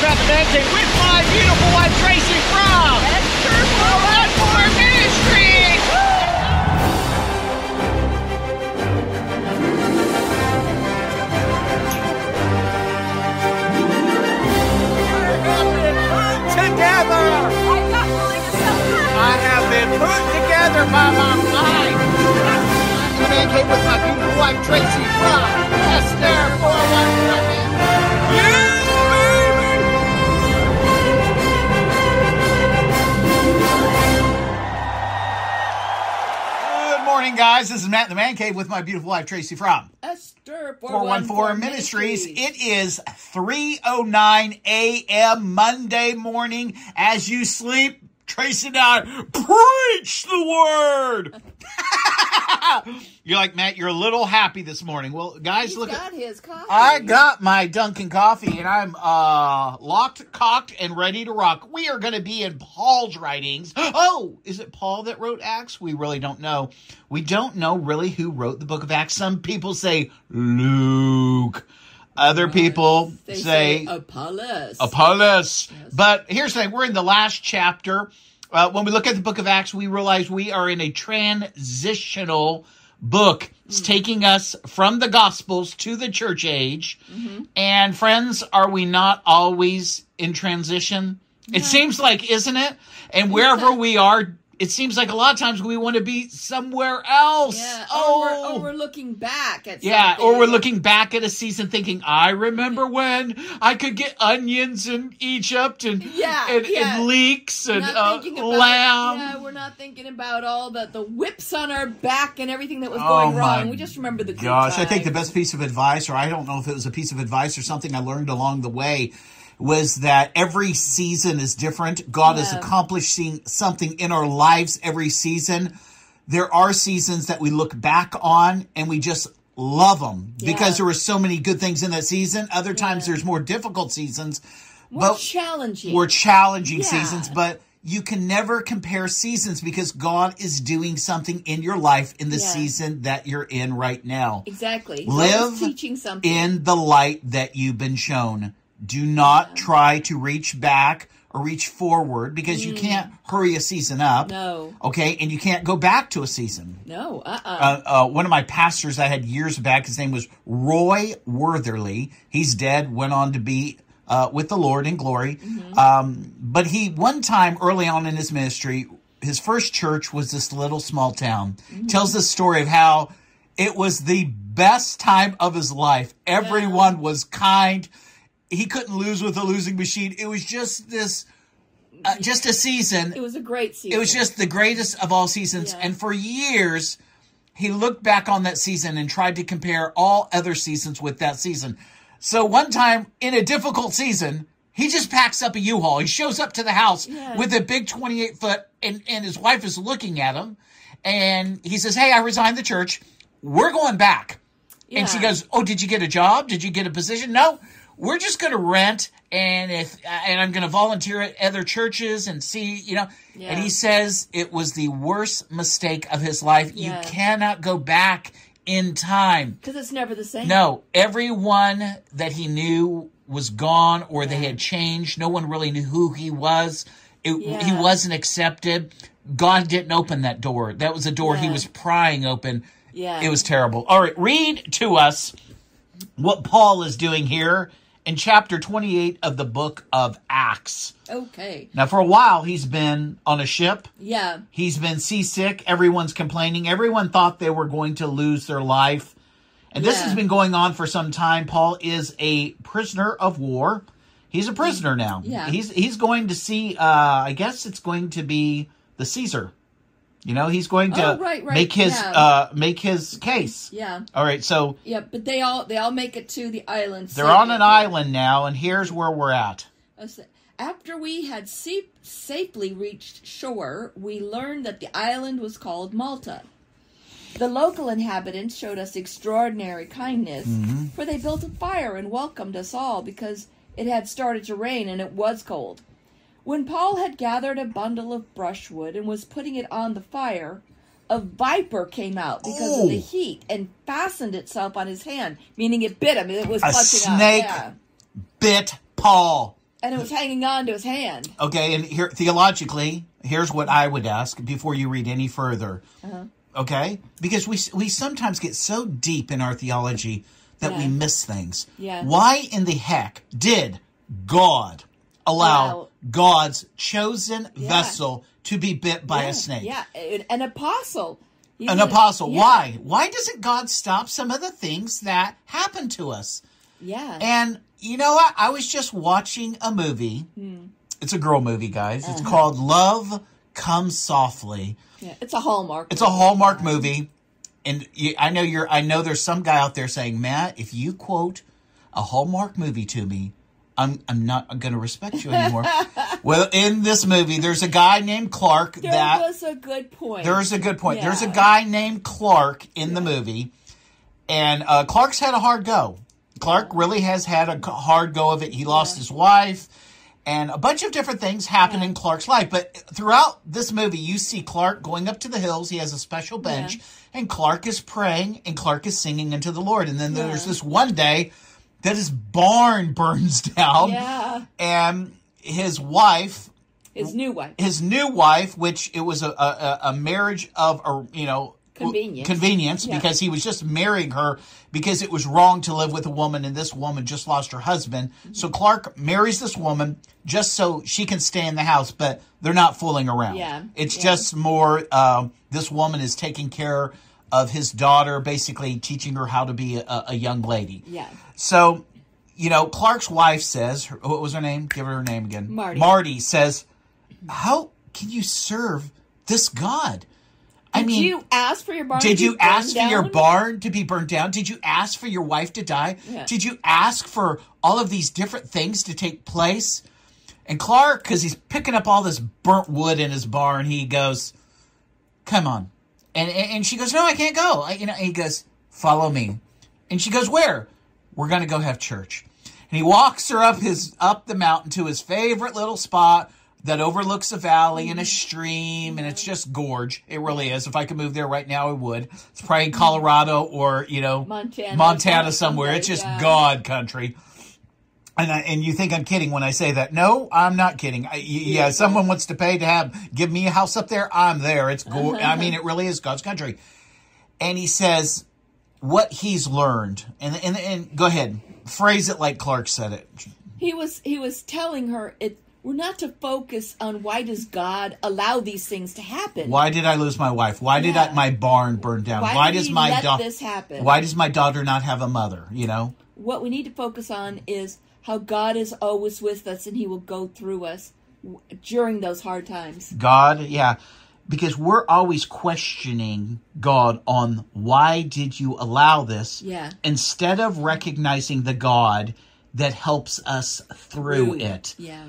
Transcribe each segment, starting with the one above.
Cave with my beautiful wife Tracy. Together, I. I have been put together by my mind. Man Cave with my beautiful wife Tracy from Esther 411. Yeah, morning, guys. This is Matt in the Man Cave with my beautiful wife Tracy from Esther 414 Ministries. It is 3:09 a.m. Monday morning as you sleep. Tracy and I preach the word. you're like Matt. You're a little happy this morning. Well, guys, He's look got at. his coffee. I got my Dunkin' coffee and I'm uh locked, cocked, and ready to rock. We are going to be in Paul's writings. Oh, is it Paul that wrote Acts? We really don't know. We don't know really who wrote the book of Acts. Some people say Luke. Other people say, say Apollos. Apollos. But here's the thing we're in the last chapter. Uh, when we look at the book of Acts, we realize we are in a transitional book. It's taking us from the Gospels to the church age. And friends, are we not always in transition? It seems like, isn't it? And wherever we are, it seems like a lot of times we want to be somewhere else. yeah. oh, Or, we're, or we're looking back at yeah, something. or we're looking back at a season thinking, I remember when I could get onions in Egypt and Yeah, and, yeah. and leeks and uh, about, lamb. Yeah, we're not thinking about all the, the whips on our back and everything that was Oh going my wrong. We just remember the good Gosh, I think the best piece of advice, or I don't know if it was a piece of advice or something I learned along the way, was that every season is different. God is accomplishing something in our lives every season. There are seasons that we look back on and we just love them Yeah. because there were so many good things in that season. Other times Yeah. there's more difficult seasons, More but challenging. more challenging Yeah. seasons, but you can never compare seasons because God is doing something in your life in the Yeah. season that you're in right now exactly. Live teaching something. in the light that you've been shown. Do not try to reach back or reach forward because you can't hurry a season up. Mm. no. Okay, and you can't go back to a season. No. Uh-uh. Uh, uh, one of my pastors I had years back, his name was Roy Wortherly. He's dead, went on to be uh, with the Lord in glory. Mm-hmm. Um, but he, one time early on in his ministry, his first church was this little small town. Mm-hmm. Tells the story of how it was the best time of his life. Everyone was kind. He couldn't lose with a losing machine. It was just this, uh, just a season it was a great season. it was just the greatest of all seasons. Yeah. And for years, he looked back on that season and tried to compare all other seasons with that season. So one time in a difficult season, he just packs up a U-Haul. He shows up to the house Yeah. with a big 28 foot and, and his wife is looking at him and he says, Hey, I resigned the church. We're going back. And she goes, "Oh, did you get a job? Did you get a position?" No, we're just going to rent, and if and I'm going to volunteer at other churches and see, you know. Yeah. And he says it was the worst mistake of his life. Yeah. You cannot go back in time. because it's never the same. No, everyone that he knew was gone, or they had changed. No one really knew who he was. It, He wasn't accepted. God didn't open that door. That was a door he was prying open. Yeah. It was terrible. All right, read to us what Paul is doing here in chapter 28 of the book of Acts. okay. Now, for a while, he's been on a ship. Yeah. He's been seasick. Everyone's complaining. Everyone thought they were going to lose their life. And this Yeah. has been going on for some time. Paul is a prisoner of war. He's a prisoner now. Yeah. He's he's going to see uh I guess it's going to be the Caesar. You know, he's going to Oh, right, right, make his yeah. uh make his case. Yeah. All right, so Yeah. But they all they all make it to the island. they're on an island now and here's where we're at. After we had sa- safely reached shore, we learned that the island was called Malta. The local inhabitants showed us extraordinary kindness, Mm-hmm. for they built a fire and welcomed us all because it had started to rain and it was cold. When Paul had gathered a bundle of brushwood and was putting it on the fire, a viper came out because of the heat and fastened itself on his hand, meaning it bit him. It was A snake. Yeah. Bit Paul. and it was hanging on to his hand. Okay, and here theologically, here's what I would ask before you read any further. Uh-huh. Okay, because we we sometimes get so deep in our theology that we miss things. Yeah. Why in the heck did God allow Allow- God's chosen Yeah. vessel to be bit by yeah, a snake? Yeah, an apostle. An apostle. yeah, Why? Why doesn't God stop some of the things that happen to us? Yeah. And you know what? I was just watching a movie. Hmm. It's a girl movie, guys. Uh-huh. It's called Love Comes Softly. yeah. It's a Hallmark. It's a Hallmark movie. And you, I know you're I know there's some guy out there saying, "Matt, if you quote a Hallmark movie to me, I'm I'm not going to respect you anymore." well, in this movie, there's a guy named Clark There that was a good point. there's a good point. There's a guy named Clark in the movie, and uh, Clark's had a hard go. Clark really has had a hard go of it. He lost his wife, and a bunch of different things happen in Clark's life. But throughout this movie, you see Clark going up to the hills. He has a special bench, Yeah. and Clark is praying, and Clark is singing unto the Lord. And then there's this one day that his barn burns down, Yeah. and his wife His new wife. his new wife, which it was a a, a marriage of a you know Convenience. convenience Yeah. because he was just marrying her because it was wrong to live with a woman and this woman just lost her husband. Mm-hmm. So Clark marries this woman just so she can stay in the house, but they're not fooling around. Yeah. It's Yeah. just more um, this woman is taking care of his daughter, basically teaching her how to be a, a young lady. Yeah. So, you know, Clark's wife says, what was her name? Give her her name again. Marty. Marty says, "How can you serve this God?" I Did mean, you ask for your barn? did you ask for your barn to be burned down? Did you ask for your wife to die? Yeah. Did you ask for all of these different things to take place? And Clark, because he's picking up all this burnt wood in his barn, he goes, "Come on," and and, and she goes, "No, I can't go." I, you know, and he goes, "Follow me," and she goes, "Where?" We're gonna go have church. And he walks her up his up the mountain to his favorite little spot that overlooks a valley and a mm-hmm. stream, and it's mm-hmm. just gorge. It really is. If I could move there right now, I would. It's probably Colorado or you know Montana. Montana somewhere. It's just Yeah. God country. And I, and you think I'm kidding when I say that? No, I'm not kidding. I, yeah, someone wants to pay to have give me a house up there. I'm there. It's go- I mean, it really is God's country. And he says what he's learned, and and and go ahead, phrase it like Clark said it. He was he was telling her it we're not to focus on why does God allow these things to happen. Why did I lose my wife? Why did Yeah. I, my barn burn down? Why Why, did does my daughter? this happen? Why does my daughter not have a mother? You know. What we need to focus on is how God is always with us and He will go through us during those hard times. God, yeah. Because we're always questioning God on why did you allow this? Yeah. Instead of recognizing the God that helps us through it. Yeah.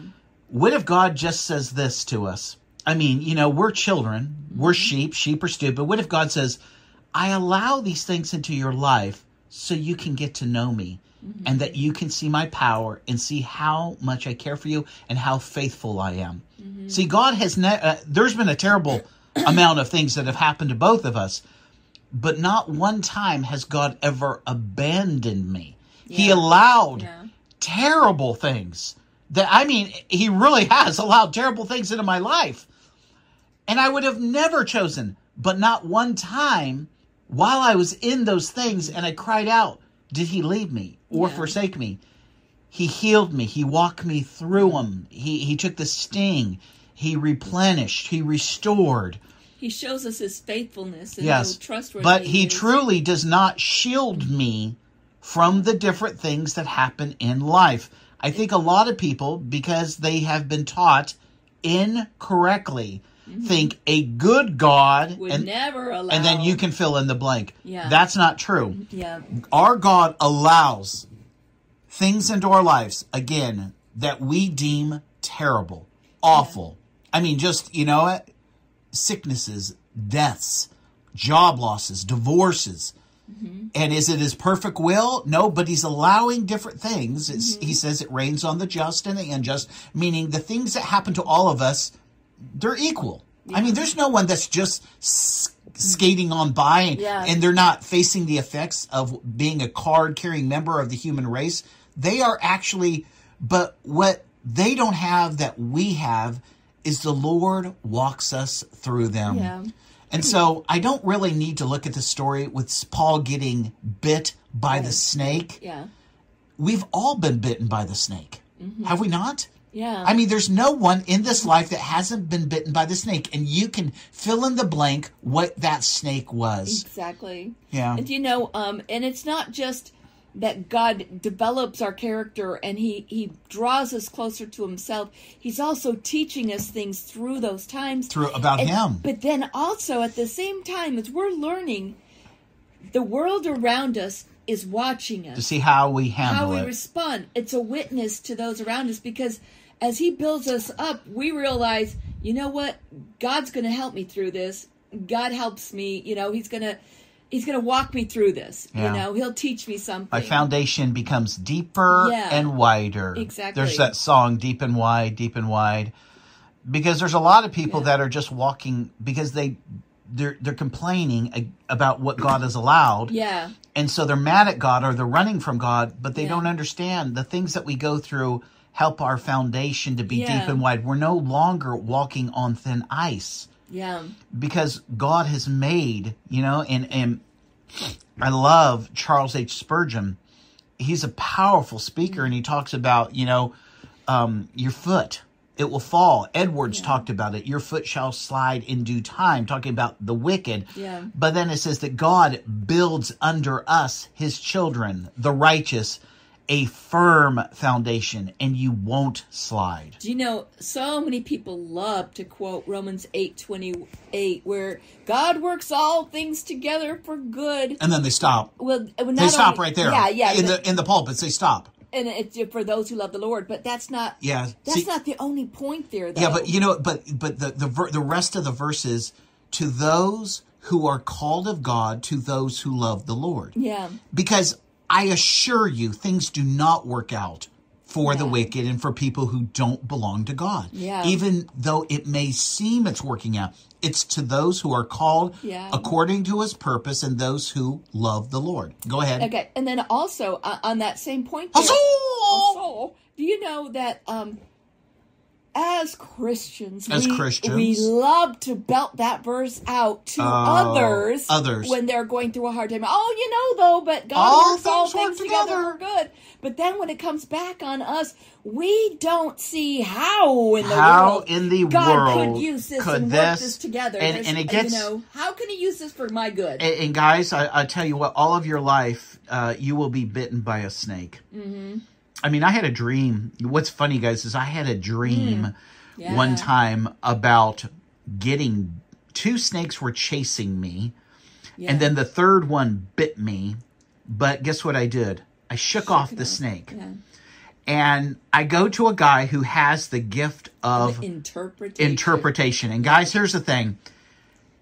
What if God just says this to us? I mean, you know, we're children, we're mm-hmm. sheep, sheep are stupid. What if God says, I allow these things into your life so you can get to know me and that you can see my power and see how much I care for you and how faithful I am? See, God has, ne- uh, there's been a terrible amount of things that have happened to both of us, but not one time has God ever abandoned me. He allowed Yeah. terrible things that I mean, he really has allowed terrible things into my life. And I would have never chosen, but not one time while I was in those things and I cried out, did he leave me or Yeah. forsake me? He healed me. He walked me through them. He, he took the sting. He replenished. He restored. He shows us His faithfulness and Yes. trustworthy But he is. truly does not shield me from the different things that happen in life. I think a lot of people, because they have been taught incorrectly, Mm-hmm. think a good God Mm-hmm. would and, never allow. and then you can fill in the blank. Yeah. That's not true. Mm-hmm. Yeah. Our God allows things into our lives, again, that we deem terrible, awful. I mean, just, you know what? Sicknesses, deaths, job losses, divorces. Mm-hmm. And is it his perfect will? No, but he's allowing different things. It's, He says it rains on the just and the unjust, meaning the things that happen to all of us, they're equal. I mean, there's no one that's just s- skating on by and, Yeah. and they're not facing the effects of being a card carrying member of the human race. They are actually, but what they don't have that we have is the Lord walks us through them. Yeah. And so I don't really need to look at the story with Paul getting bit by the snake. Yeah. We've all been bitten by the snake. Mm-hmm. Have we not? Yeah. I mean, there's no one in this life that hasn't been bitten by the snake, and you can fill in the blank what that snake was. Exactly. Yeah. And you know, um, and it's not just that God develops our character and he he draws us closer to himself. He's also teaching us things through those times. Through about And- him. But then also at the same time as we're learning, the world around us is watching us To see how we handle how we it. respond. It's a witness to those around us because as He builds us up, we realize, you know what? God's going to help me through this. God helps me. You know, He's going to. He's going to walk me through this. Yeah. You know, he'll teach me something. My foundation becomes deeper Yeah. and wider. Exactly. There's that song, Deep and Wide, Deep and Wide. Because there's a lot of people Yeah. that are just walking because they they're they're complaining about what God has allowed. Yeah. And so they're mad at God or they're running from God, but they Yeah. don't understand the things that we go through help our foundation to be Yeah. deep and wide. We're no longer walking on thin ice Yeah. because God has made, you know, and and I love Charles H. Spurgeon. He's a powerful speaker, and he talks about, you know, um, your foot it will fall. Edwards talked about it. Your foot shall slide in due time, talking about the wicked. Yeah. But then it says that God builds under us, His children, the righteous, a firm foundation, and you won't slide. Do you know so many people love to quote Romans eight twenty eight, where God works all things together for good. And then they stop. Well, uh, not They stop only- right there. Yeah, yeah. In but- the in the pulpits, they stop. and it's for those who love the Lord. But that's not. Yeah. That's See- not the only point there, though. Yeah, but you know, but but the the ver- the rest of the verses to those who are called of God, to those who love the Lord, yeah, because I assure you, things do not work out for the wicked and for people who don't belong to God. Yeah. Even though it may seem it's working out, it's to those who are called Yeah. according to His purpose and those who love the Lord. Go ahead. okay. And then also uh, on that same point, there, Huzzah! also, do you know that um, as Christians, As we, Christians. we love to belt that verse out to Oh, others, others. when they're going through a hard time. Oh, you know, though, but God All works all things together together. for good. But then when it comes back on us, we don't see how in the How world in the God world could use this could and this- work this together. and- and it gets- you know, how can He use this for my good? And, and guys, I, I tell you what, all of your life, uh, you will be bitten by a snake. Mm-hmm. I mean, I had a dream. What's funny, guys, is I had a dream Mm. Yeah. one time about getting two snakes were chasing me, Yeah. and then the third one bit me. But guess what I did? I shook, off the off. snake, Yeah. and I go to a guy who has the gift of interpretation. interpretation. And guys, here's the thing.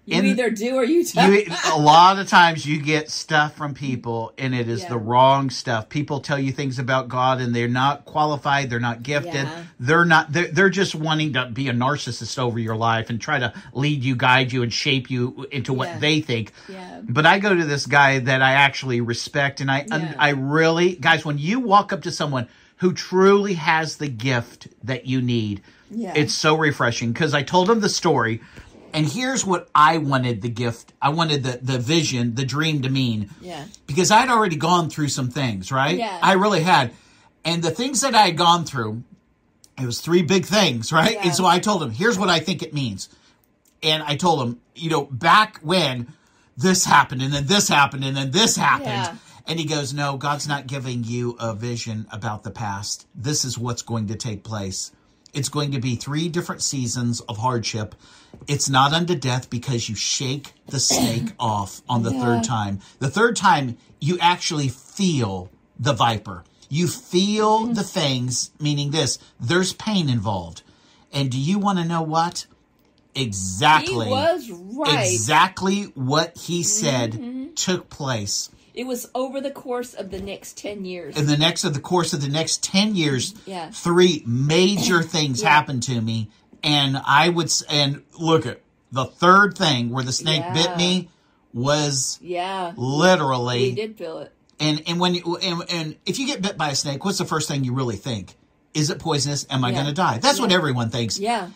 You in- either do or you don't. you a lot of times you get stuff from people and it is Yeah. the wrong stuff people tell you things about god and they're not qualified they're not gifted Yeah. they're not they're, they're just wanting to be a narcissist over your life and try to lead you guide you and shape you into what Yeah. they think Yeah. but i go to this guy that i actually respect and i i really guys when you walk up to someone who truly has the gift that you need Yeah. it's so refreshing because I told him the story, and here's what I wanted the gift, I wanted the the vision, the dream to mean. Yeah. Because I'd already gone through some things, right? Yeah. I really had, and the things that I had gone through, it was three big things, right? Yeah. And so I told him, here's what I think it means, and I told him, you know, back when this happened, and then this happened, and then this happened. Yeah. And he goes, No, God's not giving you a vision about the past. This is what's going to take place. It's going to be three different seasons of hardship. It's not unto death because you shake the snake off on the Yeah. third time. The third time, you actually feel the viper. You feel Mm-hmm. the fangs, meaning this there's pain involved. And do you want to know what? Exactly. He was right. Exactly what he said Mm-hmm. took place It was over the course of the next 10 years. in the next of the course of the next 10 years Yeah. three major things Yeah. happened to me and i would and look at the third thing where the snake Yeah. bit me was yeah. literally We did feel it. and and when you and, and if you get bit by a snake what's the first thing you really think Is it poisonous? Am I Yeah. going to die? That's what everyone thinks. Yeah.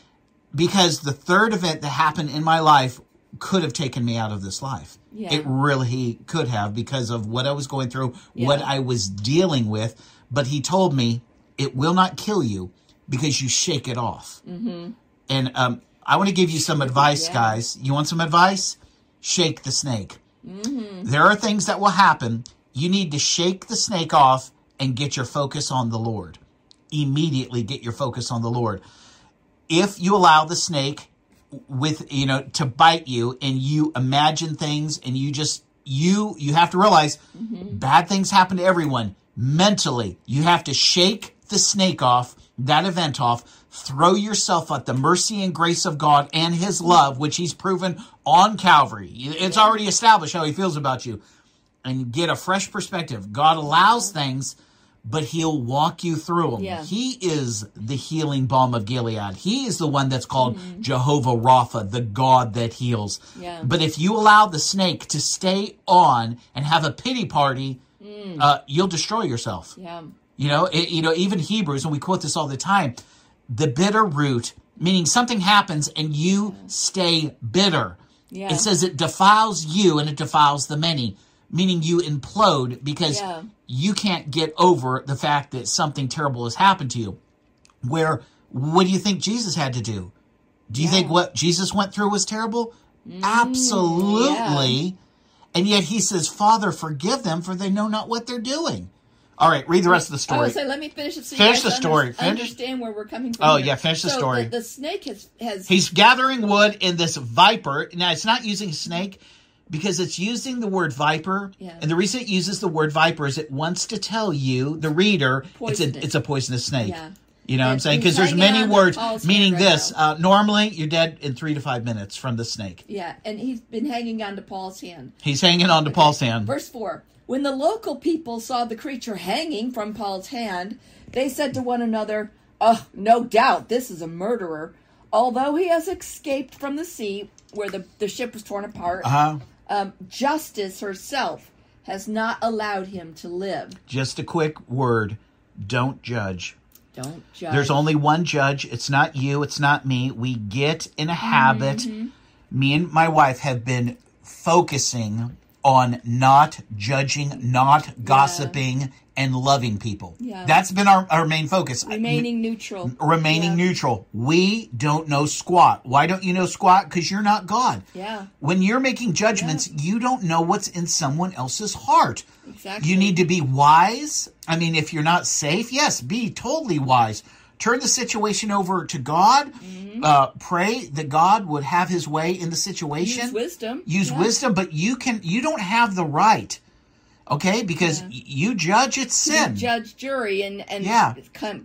Because the third event that happened in my life could have taken me out of this life. Yeah. It really could have because of what I was going through, what I was dealing with. But he told me it will not kill you because you shake it off. Mm-hmm. And um, I want to give you some advice, Yeah. guys. You want some advice? Shake the snake. Mm-hmm. There are things that will happen. You need to shake the snake off and get your focus on the Lord. Immediately get your focus on the Lord. If you allow the snake with you know to bite you and you imagine things and you just you you have to realize mm-hmm. bad things happen to everyone. Mentally you have to shake the snake off that event off throw yourself at the mercy and grace of god and his love which he's proven on calvary. It's already established how he feels about you. And get a fresh perspective. God allows things but he'll walk you through them. Yeah. He is the healing balm of Gilead. He is the one that's called Jehovah Rapha, the God that heals. Mm-hmm. Yeah. But if you allow the snake to stay on and have a pity party, uh, you'll destroy yourself. Yeah. You know, it, you know, even Hebrews, and we quote this all the time, the bitter root, meaning something happens and you stay bitter. Yeah. It says it defiles you and it defiles the many, meaning you implode because Yeah. you can't get over the fact that something terrible has happened to you. Where, what do you think Jesus had to do? Do you think what Jesus went through was terrible? Mm, Absolutely. And yet he says, Father, forgive them, for they know not what they're doing. All right, read the rest of the I story. Oh, would say, let me finish it. So Finish the story. under- Finish- Understand where we're coming from. Oh, here. yeah, finish the So story. The, the snake has has He's gathering wood in this viper. Now, it's not using snake because it's using the word viper. Yeah. And the reason it uses the word viper is it wants to tell you, the reader, it's a, it's a poisonous snake. Yeah. You know what I'm saying? Because there's many words meaning right this. Uh, normally, you're dead in three to five minutes from the snake. yeah, and he's been hanging on to Paul's hand. He's hanging on to Paul's hand. Verse 4 When the local people saw the creature hanging from Paul's hand, they said to one another, Oh, no doubt this is a murderer. Although he has escaped from the sea where the, the ship was torn apart, Uh-huh. Um, justice herself has not allowed him to live. Just a quick word. Don't judge. Don't judge. There's only one judge. It's not you. It's not me. We get in a habit. Mm-hmm. Me and my wife have been focusing on not judging, not gossiping, and loving people. Yeah. That's been our, our main focus. remaining neutral. remaining Yeah. neutral. We don't know squat. Why don't you know squat? Because you're not God. Yeah, When you're making judgments, you don't know what's in someone else's heart. exactly. You need to be wise. I mean, if you're not safe, yes, be totally wise. Turn the situation over to God. Mm-hmm. Uh, pray that God would have His way in the situation. use wisdom. Use Yeah. wisdom, but you can. You don't have the right. Okay, because y- you judge it's sin. Judge, jury, and and Yeah.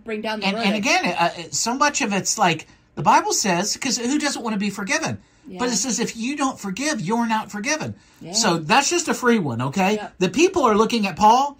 bring down the and, and again, uh, uh, so much of it's like the Bible says, because who doesn't want to be forgiven? But it says if you don't forgive, you're not forgiven. Yeah. So that's just a free one, okay? Yeah. The people are looking at Paul,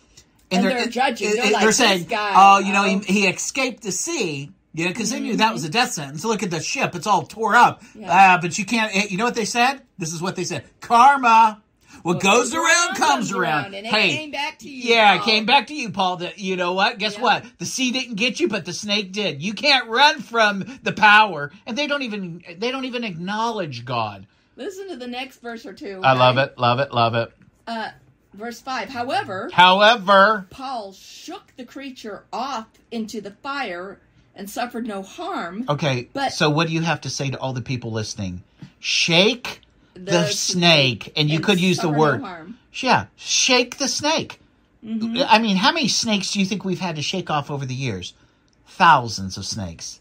And they're judging. They're uh, like, they're saying, guy, "Oh, you know, oh." he, he escaped the sea." Yeah, because they knew that was a death sentence. Look at the ship; it's all tore up. Yeah. Ah, but you can't. eh, You know what they said? This is what they said: Karma. What goes around comes around. and it hey, came back to you. yeah, it came back to you, Paul. That you know what? Guess Yeah. what? The sea didn't get you, but the snake did. You can't run from the power, and they don't even they don't even acknowledge God. Listen to the next verse or two. I love it, love it, love it. Uh, verse five. However, However, Paul shook the creature off into the fire and suffered no harm. okay. But- so, what do you have to say to all the people listening? Shake the, The snake, and you and could use the no word. harm. Yeah, shake the snake. Mm-hmm. I mean, how many snakes do you think we've had to shake off over the years? Thousands of snakes.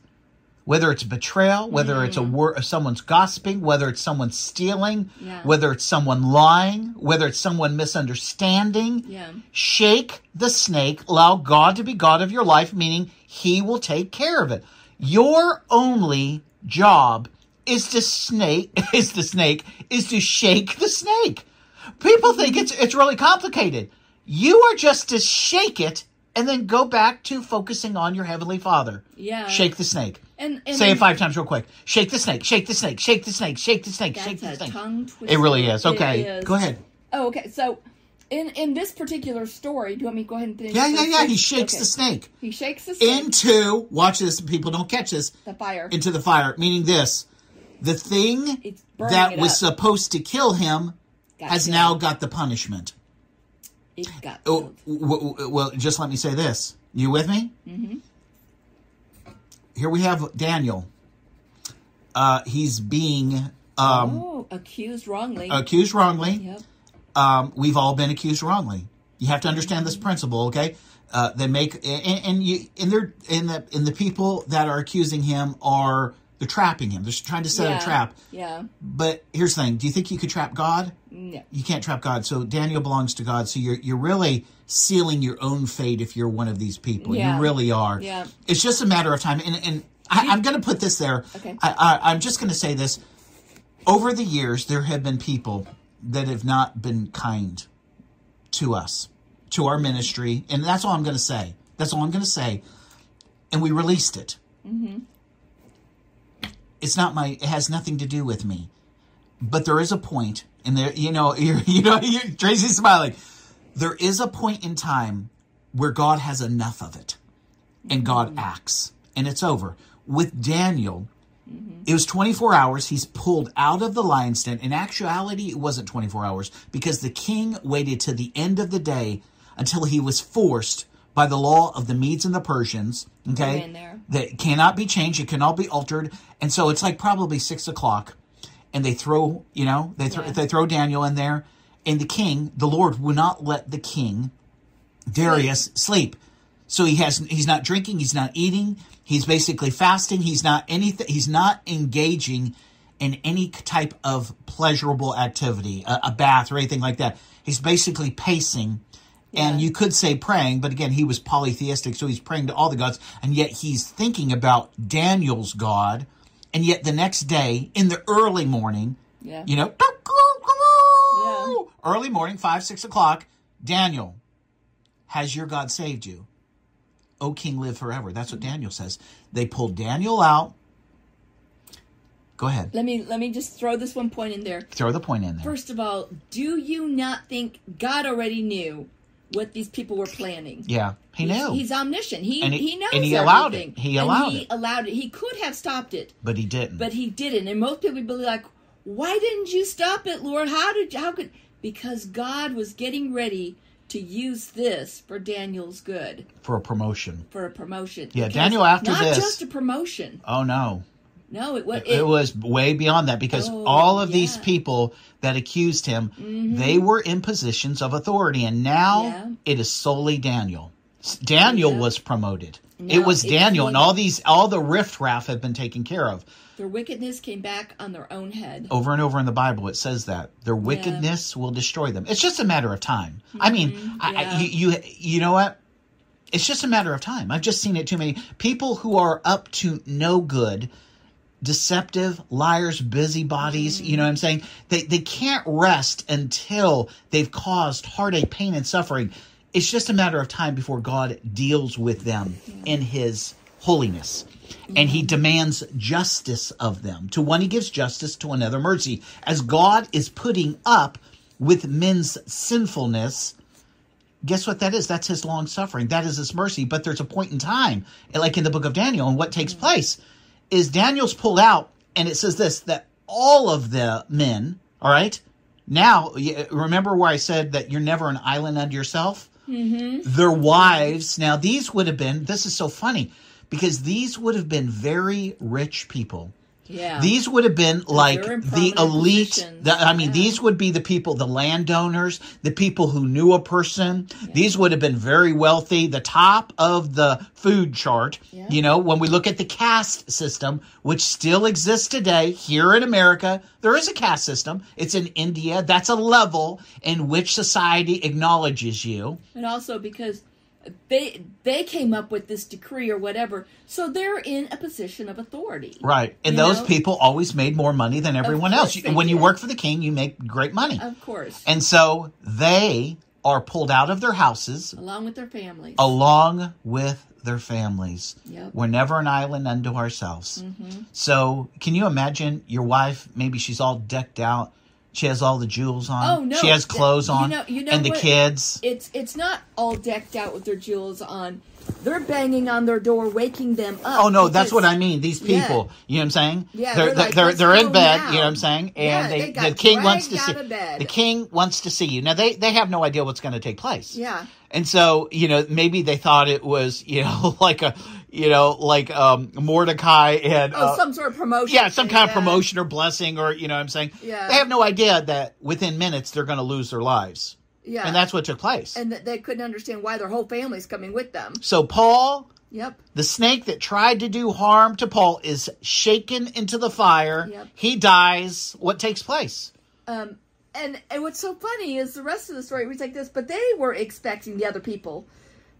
Whether it's betrayal, whether it's a mm. word, someone's gossiping, whether it's someone stealing, Yeah. whether it's someone lying, whether it's someone misunderstanding, Yeah. shake the snake. Allow God to be God of your life, meaning He will take care of it. Your only job is to snake is the snake is to shake the snake. People think it's it's really complicated. You are just to shake it and then go back to focusing on your heavenly Father. Yeah. Shake the snake. And, and Say it five times real quick. Shake the snake. Shake the snake. Shake the snake. Shake the snake. Shake the snake. tongue twister. It really is. Okay, is. go ahead. Oh, okay. So in in this particular story, do you want me to go ahead and finish? Yeah, yeah, yeah. He shakes Okay. the snake He shakes the snake, into, watch this, people don't catch this, the fire. into the fire, meaning this the thing that was up. supposed to kill him Got has killed. now got the punishment. It got Oh, killed. w- w- well, just let me say this. You with me? Mm-hmm. Here we have Daniel. Uh, he's being um, oh, accused wrongly. accused wrongly. Yep. Um, we've all been accused wrongly. You have to understand this principle, okay? Uh, they make and, and you and they're in the in the people that are accusing him are they're trapping him. They're trying to set yeah. a trap. Yeah. But here's the thing: Do you think you could trap God? No. You can't trap God. So Daniel belongs to God. So you're you're really sealing your own fate if you're one of these people. Yeah. You really are. Yeah. It's just a matter of time. And and I, I'm going to put this there. Okay. I, I, I'm just going to say this. Over the years, there have been people that have not been kind to us, to our ministry, and that's all I'm going to say. That's all I'm going to say. And we released it. Mm-hmm. It's not my. It has nothing to do with me. But there is a point, and there, you know, you're, you know, you're, Tracy's smiling. There is a point in time where God has enough of it, and God acts, and it's over. With Daniel, it was 24 hours. He's pulled out of the lion's den. In actuality, it wasn't 24 hours because the king waited to the end of the day until he was forced by the law of the Medes and the Persians. Okay, that cannot be changed. It cannot be altered. And so it's like probably six o'clock, and they throw, you know, they throw Yeah. they throw Daniel in there, and the king, the Lord, will not let the king Darius sleep. So he has he's not drinking, he's not eating, he's basically fasting, he's not anything he's not engaging in any type of pleasurable activity, a, a bath or anything like that. He's basically pacing and Yeah. you could say praying, but again, he was polytheistic, so he's praying to all the gods, and yet he's thinking about Daniel's God, and yet the next day, in the early morning, Yeah. you know, early morning, five, six o'clock, Daniel, has your God saved you? O King, live forever. That's what Daniel says. They pulled Daniel out. Go ahead. Let me let me just throw this one point in there. Throw the point in there. First of all, do you not think God already knew what these people were planning? yeah, he He's- knew, He's omniscient. He And he- he, knows and he allowed it. everything. He And allowed he it. allowed it. He could have stopped it, but he didn't. but he didn't. And most people would be like, "Why didn't you stop it, Lord? How did how could?" Because God was getting ready to use this for Daniel's good, for a promotion. for a promotion. Yeah, Because Daniel, after not this- just a promotion. Oh no, No, it was. it, was way beyond that because Oh, all of these yeah. Mm-hmm. people that accused him, they were in positions of authority, and now Yeah. it is solely Daniel. Daniel Yeah. was promoted. It was Daniel, and all these, all the riffraff have been taken care of. Their wickedness came back on their own head. Over and over in the Bible, it says that their wickedness will destroy them. It's just a matter of time. I mean, I, I, Mm-hmm. you, you, you know what? It's just a matter of time. I've just seen it too many people who are up to no good, deceptive, liars, busybodies. You know what I'm saying? They they can't rest until they've caused heartache, pain, and suffering. It's just a matter of time before God deals with them in His holiness. And he demands justice of them. To one, he gives justice, to another, mercy. As God is putting up with men's sinfulness, guess what that is? That's his long suffering. That is his mercy. But there's a point in time, like in the book of Daniel, and what takes place is Daniel's pulled out, and it says this that all of the men, all right, now remember where I said that you're never an island unto yourself? Mm-hmm. Their wives, now these would have been, this is so funny because these would have been very rich people. Yeah. These would have been like the elite. The, I mean, Yeah. these would be the people, the landowners, the people who knew a person. These would have been very wealthy, the top of the food chart. Yeah. You know, when we look at the caste system, which still exists today here in America, there is a caste system. It's in India. That's a level in which society acknowledges you. and also because they they came up with this decree or whatever, so they're in a position of authority. Right. And those know? people always made more money than everyone else. When you work for the king, you make great money. Of course, And so they are pulled out of their houses along with their families. along with their families. Yep. We're never an island unto ourselves. Mm-hmm. So can you imagine your wife? Maybe she's all decked out. She has all the jewels on. Oh, no. She has clothes you on. know- you know and the what? kids. It's it's not all decked out with their jewels on. They're banging on their door, waking them up. Oh no, that's what I mean. These Yeah. people, you know what I'm saying? Yeah, they're they're like, they're, "Let's they're in bed. now." You know what I'm saying? And Yeah, they, they the king wants to see out of bed. the king wants to see you. Now they they have no idea what's going to take place. Yeah. and so you know maybe they thought it was you know like a you know like um Mordecai and Oh, uh, some sort of promotion. yeah some kind of promotion or blessing or you know what I'm saying. Yeah. they have no idea that within minutes they're going to lose their lives, Yeah, and that's what took place. and that they couldn't understand why their whole family's coming with them. so Paul Yep. The snake that tried to do harm to Paul is shaken into the fire. Yep. He dies. What takes place? Um, and and what's so funny is the rest of the story reads like this. But they were expecting the other people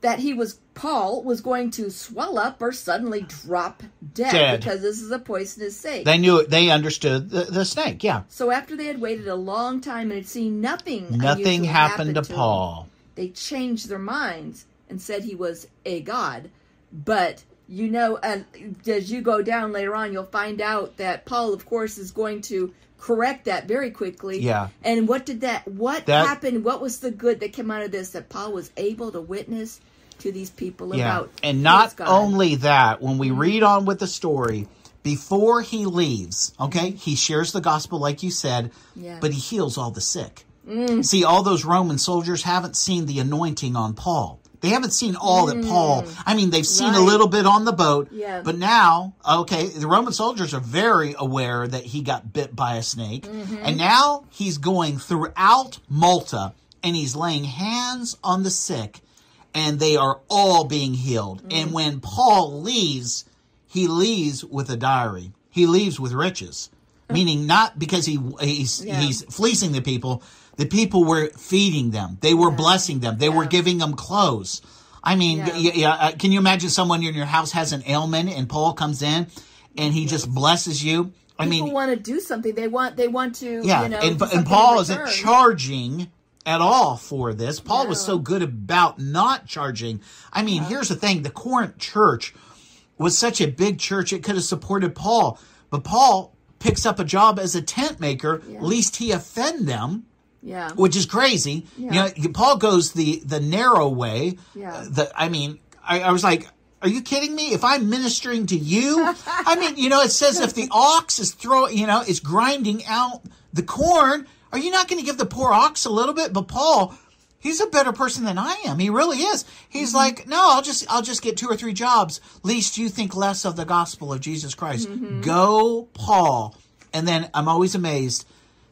that he was Paul was going to swell up or suddenly drop dead, Dead. because this is a poisonous snake. They knew it. They understood the, the snake. Yeah. so after they had waited a long time and had seen nothing, Nothing happened to happen him, Paul. they changed their minds and said he was a god. But you know, uh, as you go down later on, you'll find out that Paul, of course, is going to correct that very quickly. Yeah. And what did that? What That- happened? What was the good that came out of this? That Paul was able to witness to these people Yeah. about And not only that, when we read on with the story, before he leaves, okay, he shares the gospel like you said, Yeah. but he heals all the sick. Mm. See, all those Roman soldiers haven't seen the anointing on Paul. They haven't seen all that Paul. I mean, they've seen a Mm. Little bit on the boat, Yeah. but now, okay, the Roman soldiers are very aware that he got bit by a snake, Mm-hmm. and now he's going throughout Malta and he's laying hands on the sick, and they are all being healed. Mm. And when Paul leaves, he leaves with a diary. He leaves with riches, meaning not because he he's Yeah. he's fleecing the people. The people were feeding them. They were blessing them. They were giving them clothes. I mean, Yeah. yeah. yeah uh, can you imagine someone in your house has an ailment and Paul comes in and he just blesses you? I People mean, want to do something. They want. They want to. yeah, You know, and, and Paul isn't charging at all for this. Paul was so good about not charging. I mean, here's the thing: the Corinth church was such a big church; it could have supported Paul, but Paul picks up a job as a tent maker. Yeah. Least he offend them Yeah. which is crazy. Yeah. You know, Paul goes the the narrow way. Yeah. The I mean, I, I was like, are you kidding me? If I'm ministering to you, I mean, you know, it says if the ox is throwing, you know, is grinding out the corn, are you not going to give the poor ox a little bit? But Paul. He's a better person than I am. He really is. He's Mm-hmm. like, no, I'll just, I'll just get two or three jobs. Least you think less of the gospel of Jesus Christ. Mm-hmm. Go, Paul. And then I'm always amazed.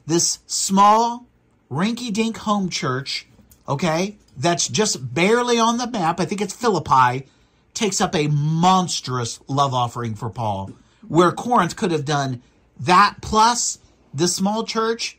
This small rinky dink home church, okay, that's just barely on the map, I think it's Philippi, takes up a monstrous love offering for Paul. Where Corinth could have done that plus this small church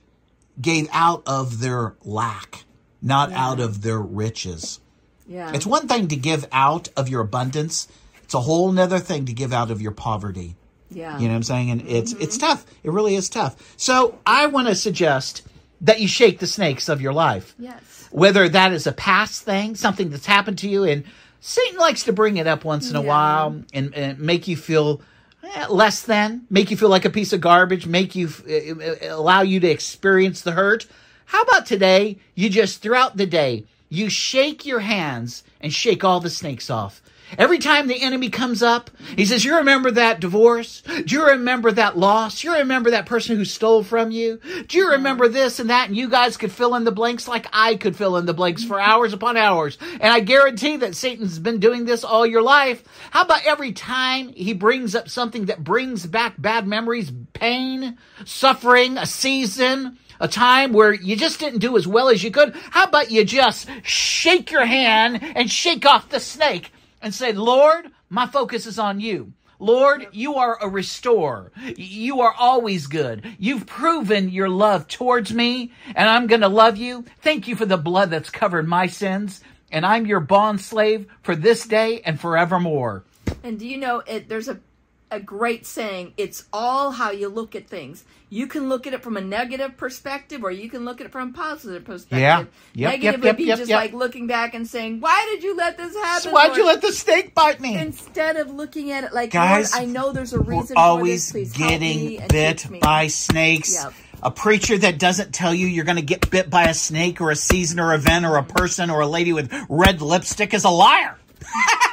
gave out of their lack, not out of their riches. Yeah. It's one thing to give out of your abundance. It's a whole nother thing to give out of your poverty. yeah. You know what I'm saying? And it's it's tough. It really is tough. So I want to suggest that you shake the snakes of your life. Yes. Whether that is a past thing, something that's happened to you, and Satan likes to bring it up once in a Yeah. while and, and make you feel eh, less than, make you feel like a piece of garbage, make you eh, eh, allow you to experience the hurt. How about today? You just throughout the day, you shake your hands and shake all the snakes off. Every time the enemy comes up, he says, You remember that divorce? Do you remember that loss? Do you remember that person who stole from you? Do you remember this and that? And you guys could fill in the blanks like I could fill in the blanks for hours upon hours. And I guarantee that Satan's been doing this all your life. How about every time he brings up something that brings back bad memories, pain, suffering, a season? A time where you just didn't do as well as you could, how about you just shake your hand and shake off the snake and say, Lord, my focus is on you. Lord, you are a restorer. You are always good. You've proven your love towards me, and I'm going to love you. Thank you for the blood that's covered my sins, and I'm your bond slave for this day and forevermore. And do you know it? There's a a great saying. It's all how you look at things. You can look at it from a negative perspective, or you can look at it from a positive perspective. Yeah. Yep, negative yep, would be yep, just like looking back and saying, "Why did you let this happen?" So why'd Lord?" you let the snake bite me? Instead of looking at it like, Guys, I know there's a reason We're for always this. Please help me getting bit by snakes. A preacher that doesn't tell you you're going to get bit by a snake or a season or event or a person or a lady with red lipstick is a liar.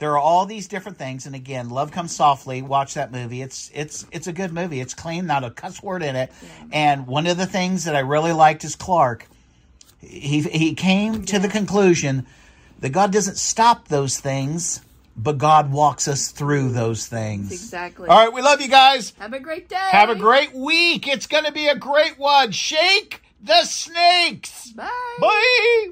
there are all these different things and again love comes softly watch that movie. It's it's it's a good movie. It's clean not a cuss word in it. And one of the things that i really liked is clark. He he came to the conclusion that god doesn't stop those things but god walks us through those things. Exactly. all right we love you guys. Have a great day. have a great week. It's going to be a great one. Shake the snakes. Bye. bye